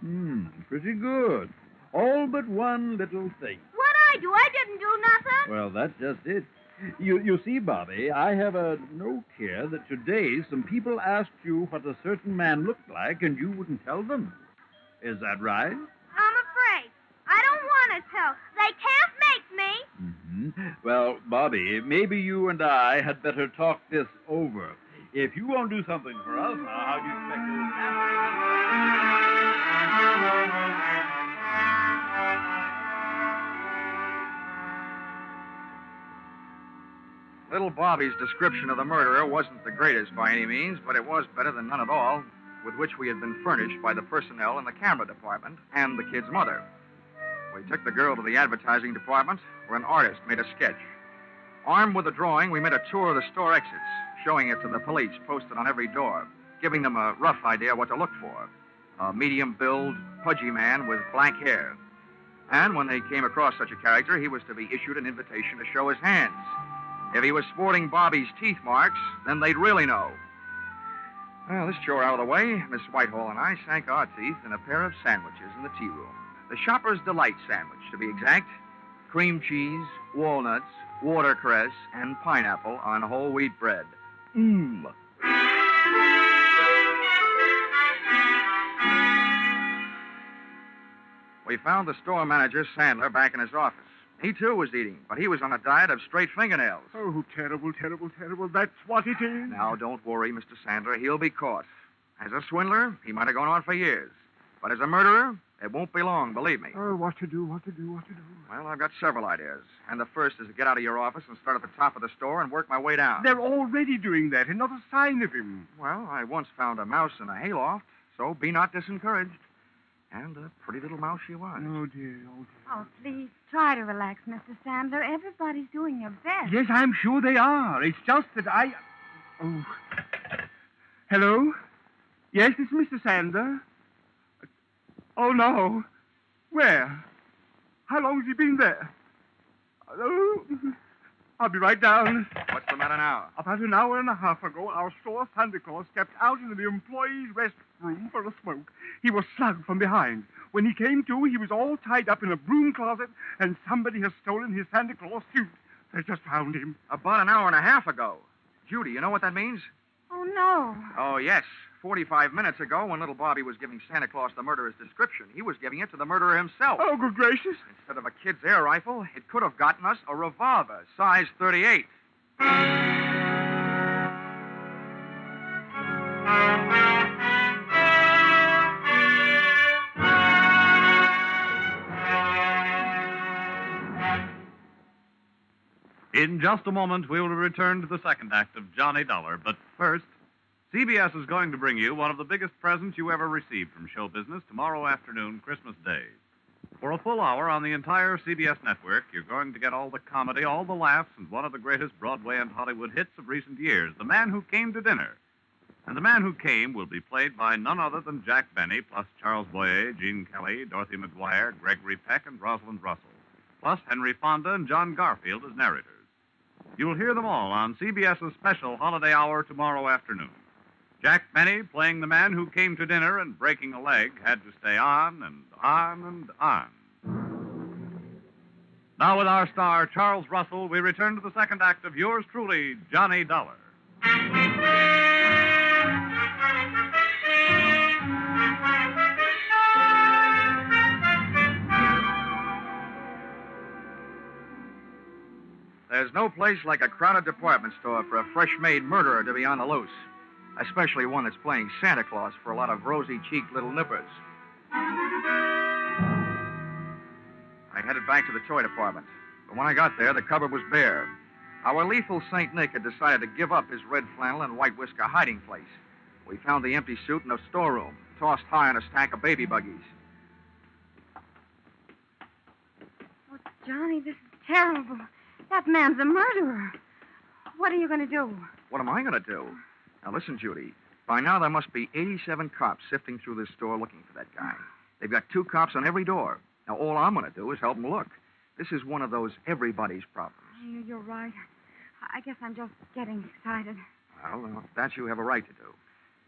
Hmm, pretty good. All but one little thing. What I do? I didn't do nothing. Well, that's just it. You, you see, Bobby, I have a note here that today some people asked you what a certain man looked like and you wouldn't tell them. Is that right? I'm afraid. I don't want to tell. They can't make me. hmm Well, Bobby, maybe you and I had better talk this over. If you won't do something for us, how do you expect to... Bobby's description of the murderer wasn't the greatest by any means, but it was better than none at all, with which we had been furnished by the personnel in the camera department and the kid's mother. We took the girl to the advertising department, where an artist made a sketch. Armed with a drawing, we made a tour of the store exits, showing it to the police posted on every door, giving them a rough idea what to look for. A medium build, pudgy man with black hair. And when they came across such a character, he was to be issued an invitation to show his hands. If he was sporting Bobby's teeth marks, then they'd really know. Well, this chore out of the way, Miss Whitehall and I sank our teeth in a pair of sandwiches in the tea room. The Shopper's Delight sandwich, to be exact. Cream cheese, walnuts, watercress, and pineapple on whole wheat bread. Mmm. We found the store manager, Sandler, back in his office. He, too, was eating, but he was on a diet of straight fingernails. Oh, terrible, terrible, terrible. That's what it is. Now, don't worry, Mr. Sandler. He'll be caught. As a swindler, he might have gone on for years. But as a murderer, it won't be long, believe me. Oh, what to do, what to do, what to do. Well, I've got several ideas. And the first is to get out of your office and start at the top of the store and work my way down. They're already doing that, and not a sign of him. Well, I once found a mouse in a hayloft, so be not disencouraged. And a pretty little mouse she was. Oh, dear, oh, dear. Oh, please, try to relax, Mr. Sandler. Everybody's doing their best. Yes, I'm sure they are. It's just that I. Oh. Hello? Yes, it's Mr. Sander. Oh, no. Where? How long has he been there? Oh, I'll be right down. What's the matter now? About an hour and a half ago, our store Santa Claus stepped out into the employees' rest room for a smoke. He was slugged from behind. When he came to, he was all tied up in a broom closet, and somebody has stolen his Santa Claus suit. They just found him. About an hour and a half ago. Judy, you know what that means? Oh, no. Oh, yes. 45 minutes ago, when little Bobby was giving Santa Claus the murderer's description, he was giving it to the murderer himself. Oh, good gracious. Instead of a kid's air rifle, it could have gotten us a revolver, size 38. In just a moment, we will return to the second act of Johnny Dollar. But first, CBS is going to bring you one of the biggest presents you ever received from show business tomorrow afternoon, Christmas Day. For a full hour on the entire CBS network, you're going to get all the comedy, all the laughs, and one of the greatest Broadway and Hollywood hits of recent years, The Man Who Came to Dinner. And the man who came will be played by none other than Jack Benny, plus Charles Boyer, Gene Kelly, Dorothy McGuire, Gregory Peck, and Rosalind Russell, plus Henry Fonda and John Garfield as narrators. You'll hear them all on CBS's special holiday hour tomorrow afternoon. Jack Benny, playing the man who came to dinner and breaking a leg, had to stay on and on and on. Now, with our star, Charles Russell, we return to the second act of yours truly, Johnny Dollar. There's no place like a crowded department store for a fresh made murderer to be on the loose, especially one that's playing Santa Claus for a lot of rosy cheeked little nippers. I headed back to the toy department, but when I got there, the cupboard was bare. Our lethal St. Nick had decided to give up his red flannel and white whisker hiding place. We found the empty suit in a storeroom, tossed high on a stack of baby buggies. Oh, Johnny, this is terrible. That man's a murderer. What are you going to do? What am I going to do? Now, listen, Judy. By now, there must be 87 cops sifting through this store looking for that guy. They've got two cops on every door. Now, all I'm going to do is help them look. This is one of those everybody's problems. You- You're right. I guess I'm just getting excited. Well, that you have a right to do.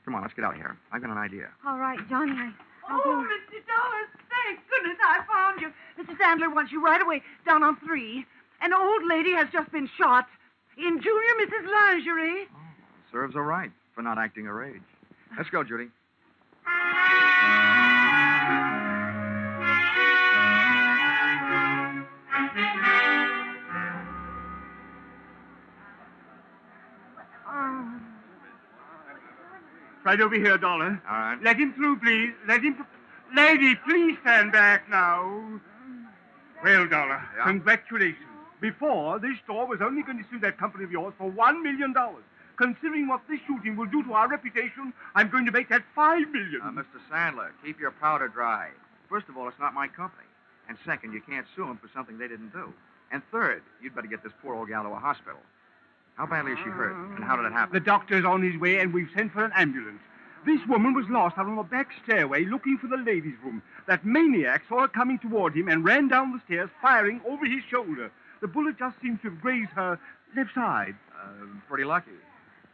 Come on, let's get out of here. I've got an idea. All right, Johnny, I, I'll Oh, do... Mr. Dollars, thank goodness I found you. Mr. Sandler wants you right away down on three. An old lady has just been shot in Junior Mrs. Lingerie. Oh, serves her right for not acting her age. Let's go, Judy. Oh. Right over here, Dollar. All right. Let him through, please. Let him. Lady, please stand back now. Well, Dollar, Yeah? congratulations. Before, this store was only going to sue that company of yours for one million dollars. Considering what this shooting will do to our reputation, I'm going to make that five million. Uh, Mr. Sandler, keep your powder dry. First of all, it's not my company. And second, you can't sue them for something they didn't do. And third, you'd better get this poor old gal to a hospital. How badly is she hurt? And how did it happen? The doctor's on his way, and we've sent for an ambulance. This woman was lost out on the back stairway looking for the ladies' room. That maniac saw her coming toward him and ran down the stairs, firing over his shoulder. The bullet just seems to have grazed her left side. Uh, pretty lucky.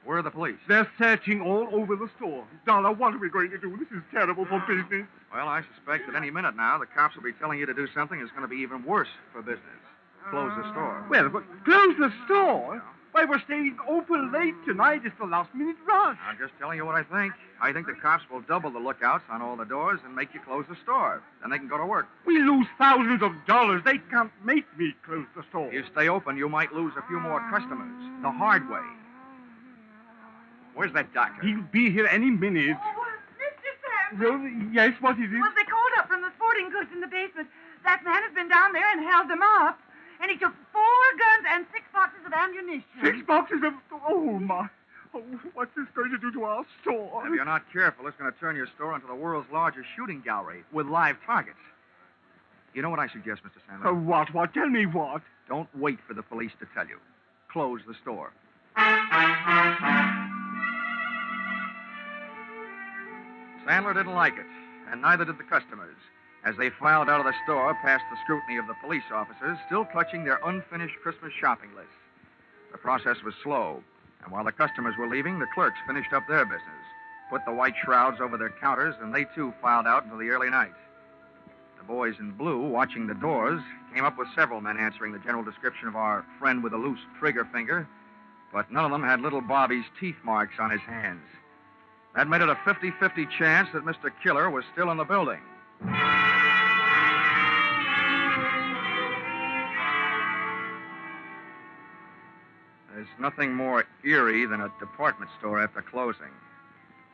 Where are the police? They're searching all over the store. Dollar, what are we going to do? This is terrible for business. Well, I suspect that any minute now, the cops will be telling you to do something that's going to be even worse for business. Close the store. Well, but close the store? Why, we're staying open late tonight. It's the last minute rush. I'm just telling you what I think. I think the cops will double the lookouts on all the doors and make you close the store. Then they can go to work. We lose thousands of dollars. They can't make me close the store. If you stay open, you might lose a few more customers. The hard way. Where's that doctor? He'll be here any minute. Oh, Mr. Sandler. Well, yes, what is it? Well, they called up from the sporting goods in the basement. That man has been down there and held them up. And he took four guns and six boxes of ammunition. Six boxes of. Oh, my. Oh, what's this going to do to our store? If you're not careful, it's going to turn your store into the world's largest shooting gallery with live targets. You know what I suggest, Mr. Sandler? Uh, what? What? Tell me what? Don't wait for the police to tell you. Close the store. Sandler didn't like it, and neither did the customers, as they filed out of the store past the scrutiny of the police officers, still clutching their unfinished Christmas shopping lists. The process was slow, and while the customers were leaving, the clerks finished up their business, put the white shrouds over their counters, and they too filed out into the early night. The boys in blue, watching the doors, came up with several men answering the general description of our friend with a loose trigger finger, but none of them had little Bobby's teeth marks on his hands. That made it a 50 50 chance that Mr. Killer was still in the building. There's nothing more eerie than a department store after closing.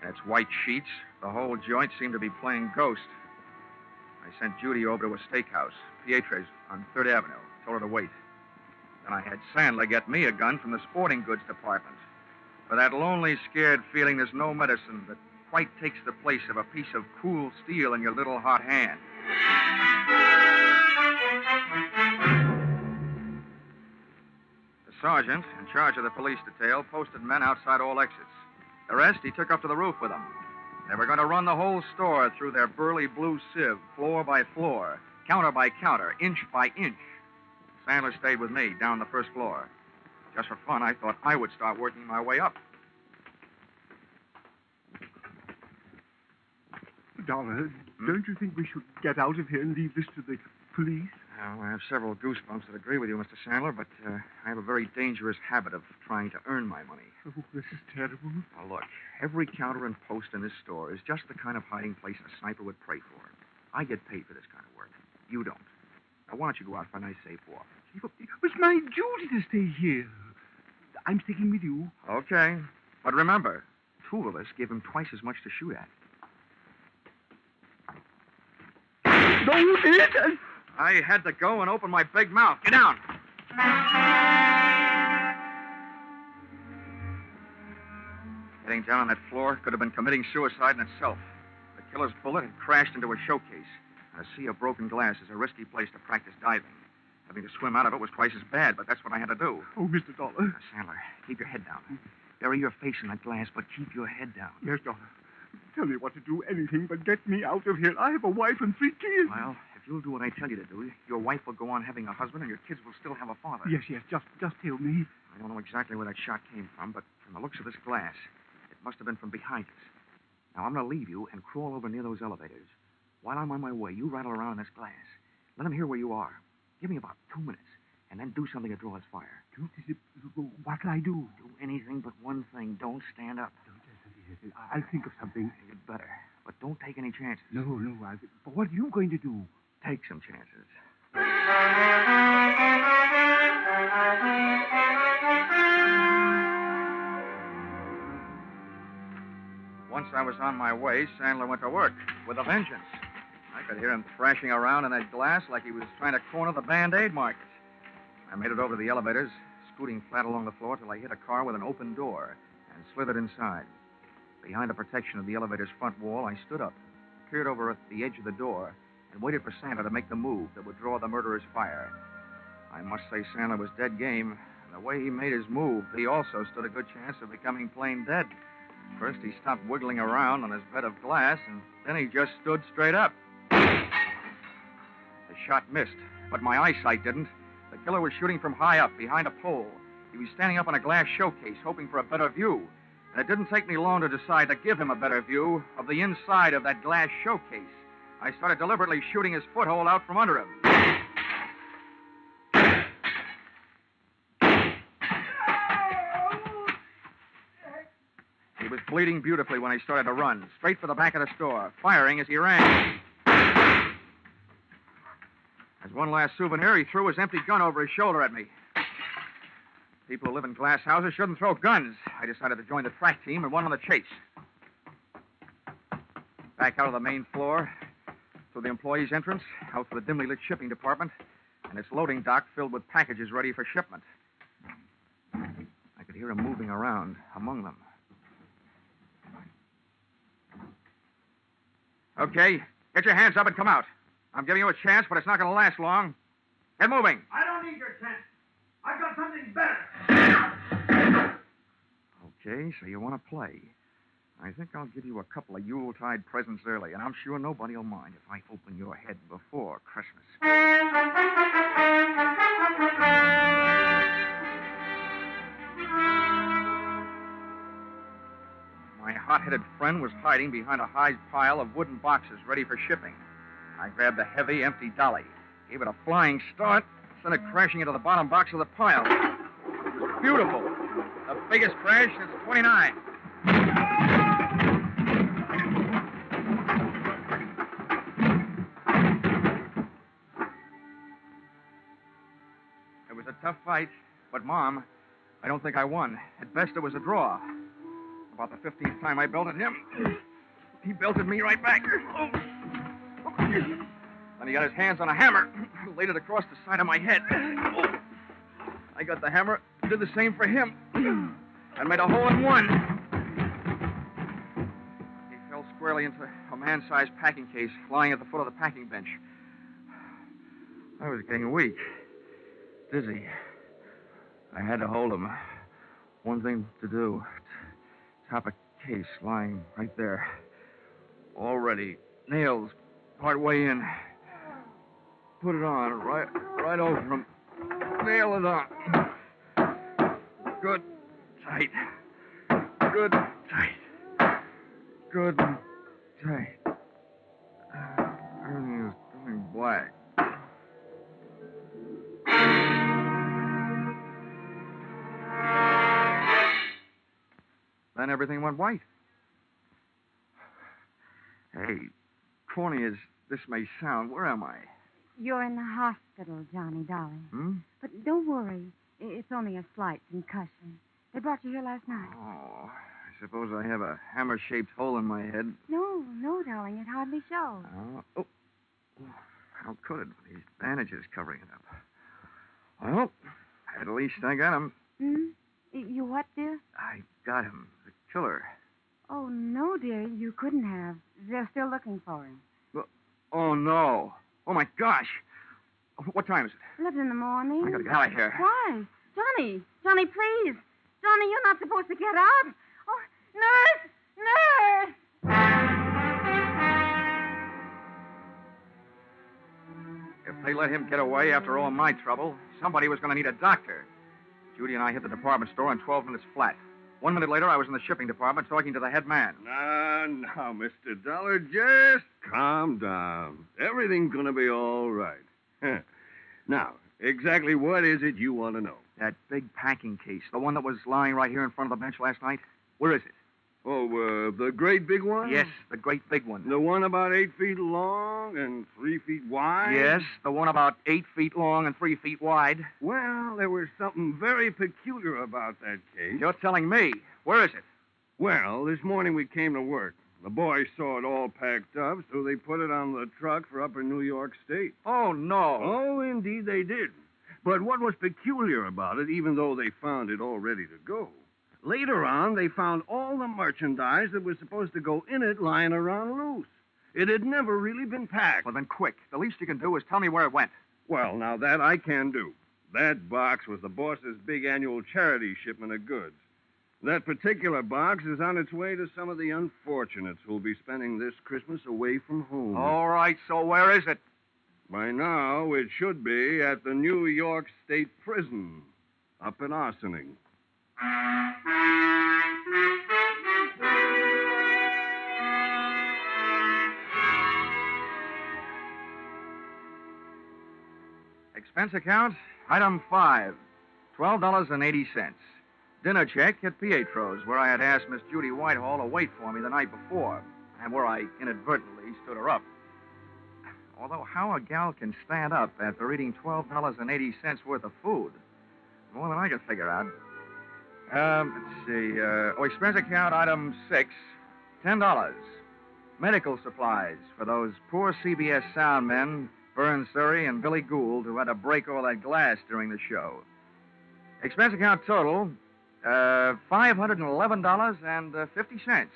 And its white sheets, the whole joint seemed to be playing ghost. I sent Judy over to a steakhouse, Pietro's on Third Avenue. Told her to wait. Then I had Sandler get me a gun from the sporting goods department. For that lonely, scared feeling, there's no medicine that quite takes the place of a piece of cool steel in your little hot hand. Sergeant, in charge of the police detail, posted men outside all exits. The rest he took up to the roof with him. They were going to run the whole store through their burly blue sieve, floor by floor, counter by counter, inch by inch. Sandler stayed with me down the first floor. Just for fun, I thought I would start working my way up. Dollar, hmm? don't you think we should get out of here and leave this to the police? Well, I have several goosebumps that agree with you, Mr. Sandler, but uh, I have a very dangerous habit of trying to earn my money. Oh, this is terrible. Now, look, every counter and post in this store is just the kind of hiding place a sniper would pray for. I get paid for this kind of work. You don't. Now, why don't you go out for a nice safe walk? It's my duty to stay here. I'm sticking with you. Okay. But remember, two of us give him twice as much to shoot at. No. I had to go and open my big mouth. Get down. Getting down on that floor could have been committing suicide in itself. The killer's bullet had crashed into a showcase. A sea of broken glass is a risky place to practice diving. Having to swim out of it was twice as bad, but that's what I had to do. Oh, Mr. Dollar. Now, Sandler, keep your head down. Bury your face in that glass, but keep your head down. Yes, Dollar. Tell me what to do, anything but get me out of here. I have a wife and three kids. Well, you'll do what I tell you to do, your wife will go on having a husband, and your kids will still have a father. Yes, yes, just just tell me. I don't know exactly where that shot came from, but from the looks of this glass, it must have been from behind us. Now, I'm going to leave you and crawl over near those elevators. While I'm on my way, you rattle around in this glass. Let him hear where you are. Give me about two minutes, and then do something to draw his fire. What can I do? Do anything but one thing. Don't stand up. I'll think of something. You'd better. But don't take any chances. No, no. I'll... But what are you going to do? Take some chances. Once I was on my way, Sandler went to work with a vengeance. I could hear him thrashing around in that glass like he was trying to corner the Band Aid market. I made it over to the elevators, scooting flat along the floor till I hit a car with an open door and slithered inside. Behind the protection of the elevator's front wall, I stood up, peered over at the edge of the door, and waited for Santa to make the move that would draw the murderer's fire. I must say Santa was dead game. And the way he made his move, he also stood a good chance of becoming plain dead. First, he stopped wiggling around on his bed of glass, and then he just stood straight up. The shot missed, but my eyesight didn't. The killer was shooting from high up, behind a pole. He was standing up on a glass showcase, hoping for a better view. And it didn't take me long to decide to give him a better view of the inside of that glass showcase. I started deliberately shooting his foothold out from under him. He was bleeding beautifully when he started to run, straight for the back of the store, firing as he ran. As one last souvenir, he threw his empty gun over his shoulder at me. People who live in glass houses shouldn't throw guns. I decided to join the track team and went on the chase. Back out of the main floor, through the employees' entrance, out to the dimly lit shipping department, and its loading dock filled with packages ready for shipment. I could hear him moving around among them. Okay, get your hands up and come out. I'm giving you a chance, but it's not going to last long. Get moving. I don't need your chance. I've got something better. Okay, so you want to play. I think I'll give you a couple of Yuletide presents early, and I'm sure nobody will mind if I open your head before Christmas. My hot headed friend was hiding behind a high pile of wooden boxes ready for shipping. I grabbed the heavy, empty dolly, gave it a flying start, sent it crashing into the bottom box of the pile. Beautiful. The biggest crash since 29. Fight, but, Mom, I don't think I won. At best, it was a draw. About the 15th time I belted him, he belted me right back. Then he got his hands on a hammer, laid it across the side of my head. I got the hammer, did the same for him, and made a hole in one. He fell squarely into a man sized packing case lying at the foot of the packing bench. I was getting weak, dizzy. I had to hold him. One thing to do top a case lying right there. Already. Nails part way in. Put it on right right over him. Nail it on. Good tight. Good tight. Good tight. Uh, everything is going black. Then everything went white. Hey, corny as this may sound, where am I? You're in the hospital, Johnny, darling. Hmm? But don't worry. It's only a slight concussion. They brought you here last night. Oh, I suppose I have a hammer shaped hole in my head. No, no, darling. It hardly shows. Oh, oh. How could it? These bandages covering it up. Well, at least I got him. Hmm? You what, dear? I got him. Killer. Oh, no, dear. You couldn't have. They're still looking for him. Oh, no. Oh, my gosh. What time is it? Eleven in the morning. I gotta get out of here. Why? Johnny, Johnny, please. Johnny, you're not supposed to get up. Oh, nurse! Nurse! If they let him get away after all my trouble, somebody was going to need a doctor. Judy and I hit the department store in 12 minutes flat. One minute later, I was in the shipping department talking to the head man. Now, now, Mr. Dollar, just calm down. Everything's going to be all right. now, exactly what is it you want to know? That big packing case, the one that was lying right here in front of the bench last night. Where is it? Oh, uh, the great big one? Yes, the great big one. The one about eight feet long and three feet wide? Yes, the one about eight feet long and three feet wide. Well, there was something very peculiar about that case. You're telling me. Where is it? Well, this morning we came to work. The boys saw it all packed up, so they put it on the truck for upper New York State. Oh, no. Oh, indeed they did. But what was peculiar about it, even though they found it all ready to go, later on they found all the merchandise that was supposed to go in it lying around loose. It had never really been packed. Well, then quick. The least you can do is tell me where it went. Well, now that I can do. That box was the boss's big annual charity shipment of goods. That particular box is on its way to some of the unfortunates who'll be spending this Christmas away from home. All right, so where is it? By now, it should be at the New York State Prison up in Ossining. Expense account, item five, $12.80. Dinner check at Pietro's, where I had asked Miss Judy Whitehall to wait for me the night before, and where I inadvertently stood her up. Although how a gal can stand up after eating $12.80 worth of food, more than I can figure out. Um, let's see. Uh, expense account item six, $10. Medical supplies for those poor CBS sound men, Berne Surrey and Billy Gould, who had to break all that glass during the show. Expense account total, uh, $511.50.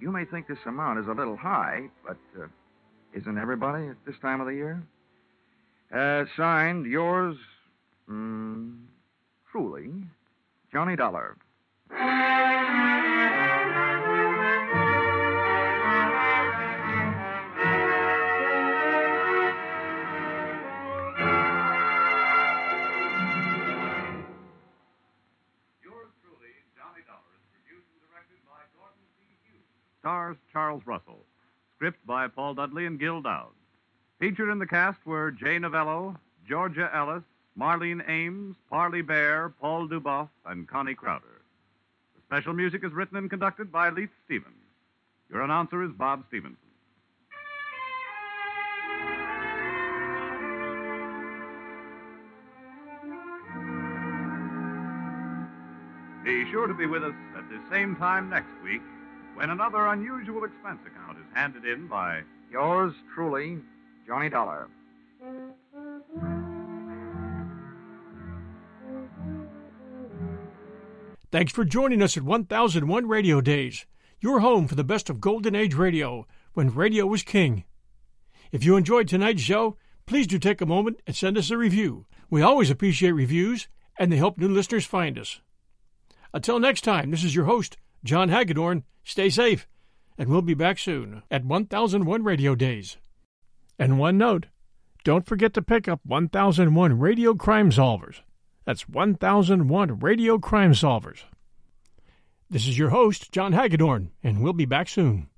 You may think this amount is a little high, but uh, isn't everybody at this time of the year? Uh, signed, yours, mm, truly, Johnny Dollar. Yours truly, Johnny Dollar, is produced and directed by Gordon T. Hughes. Stars Charles Russell. Script by Paul Dudley and Gil Doud. Featured in the cast were Jay Novello, Georgia Ellis, Marlene Ames, Parley Baer, Paul Dubov, and Connie Crowder. The special music is written and conducted by Leith Stevens. Your announcer is Bob Stevenson. Be sure to be with us at the same time next week when another unusual expense account is handed in by Yours truly, Johnny Dollar. Thanks for joining us at 1001 Radio Days, your home for the best of Golden Age radio, when radio was king. If you enjoyed tonight's show, please do take a moment and send us a review. We always appreciate reviews, and they help new listeners find us. Until next time, this is your host, John Hagedorn. Stay safe, and we'll be back soon at 1001 Radio Days. And one note don't forget to pick up 1001 Radio Crime Solvers. That's 1001 Radio Crime Solvers. This is your host, John Hagedorn, and we'll be back soon.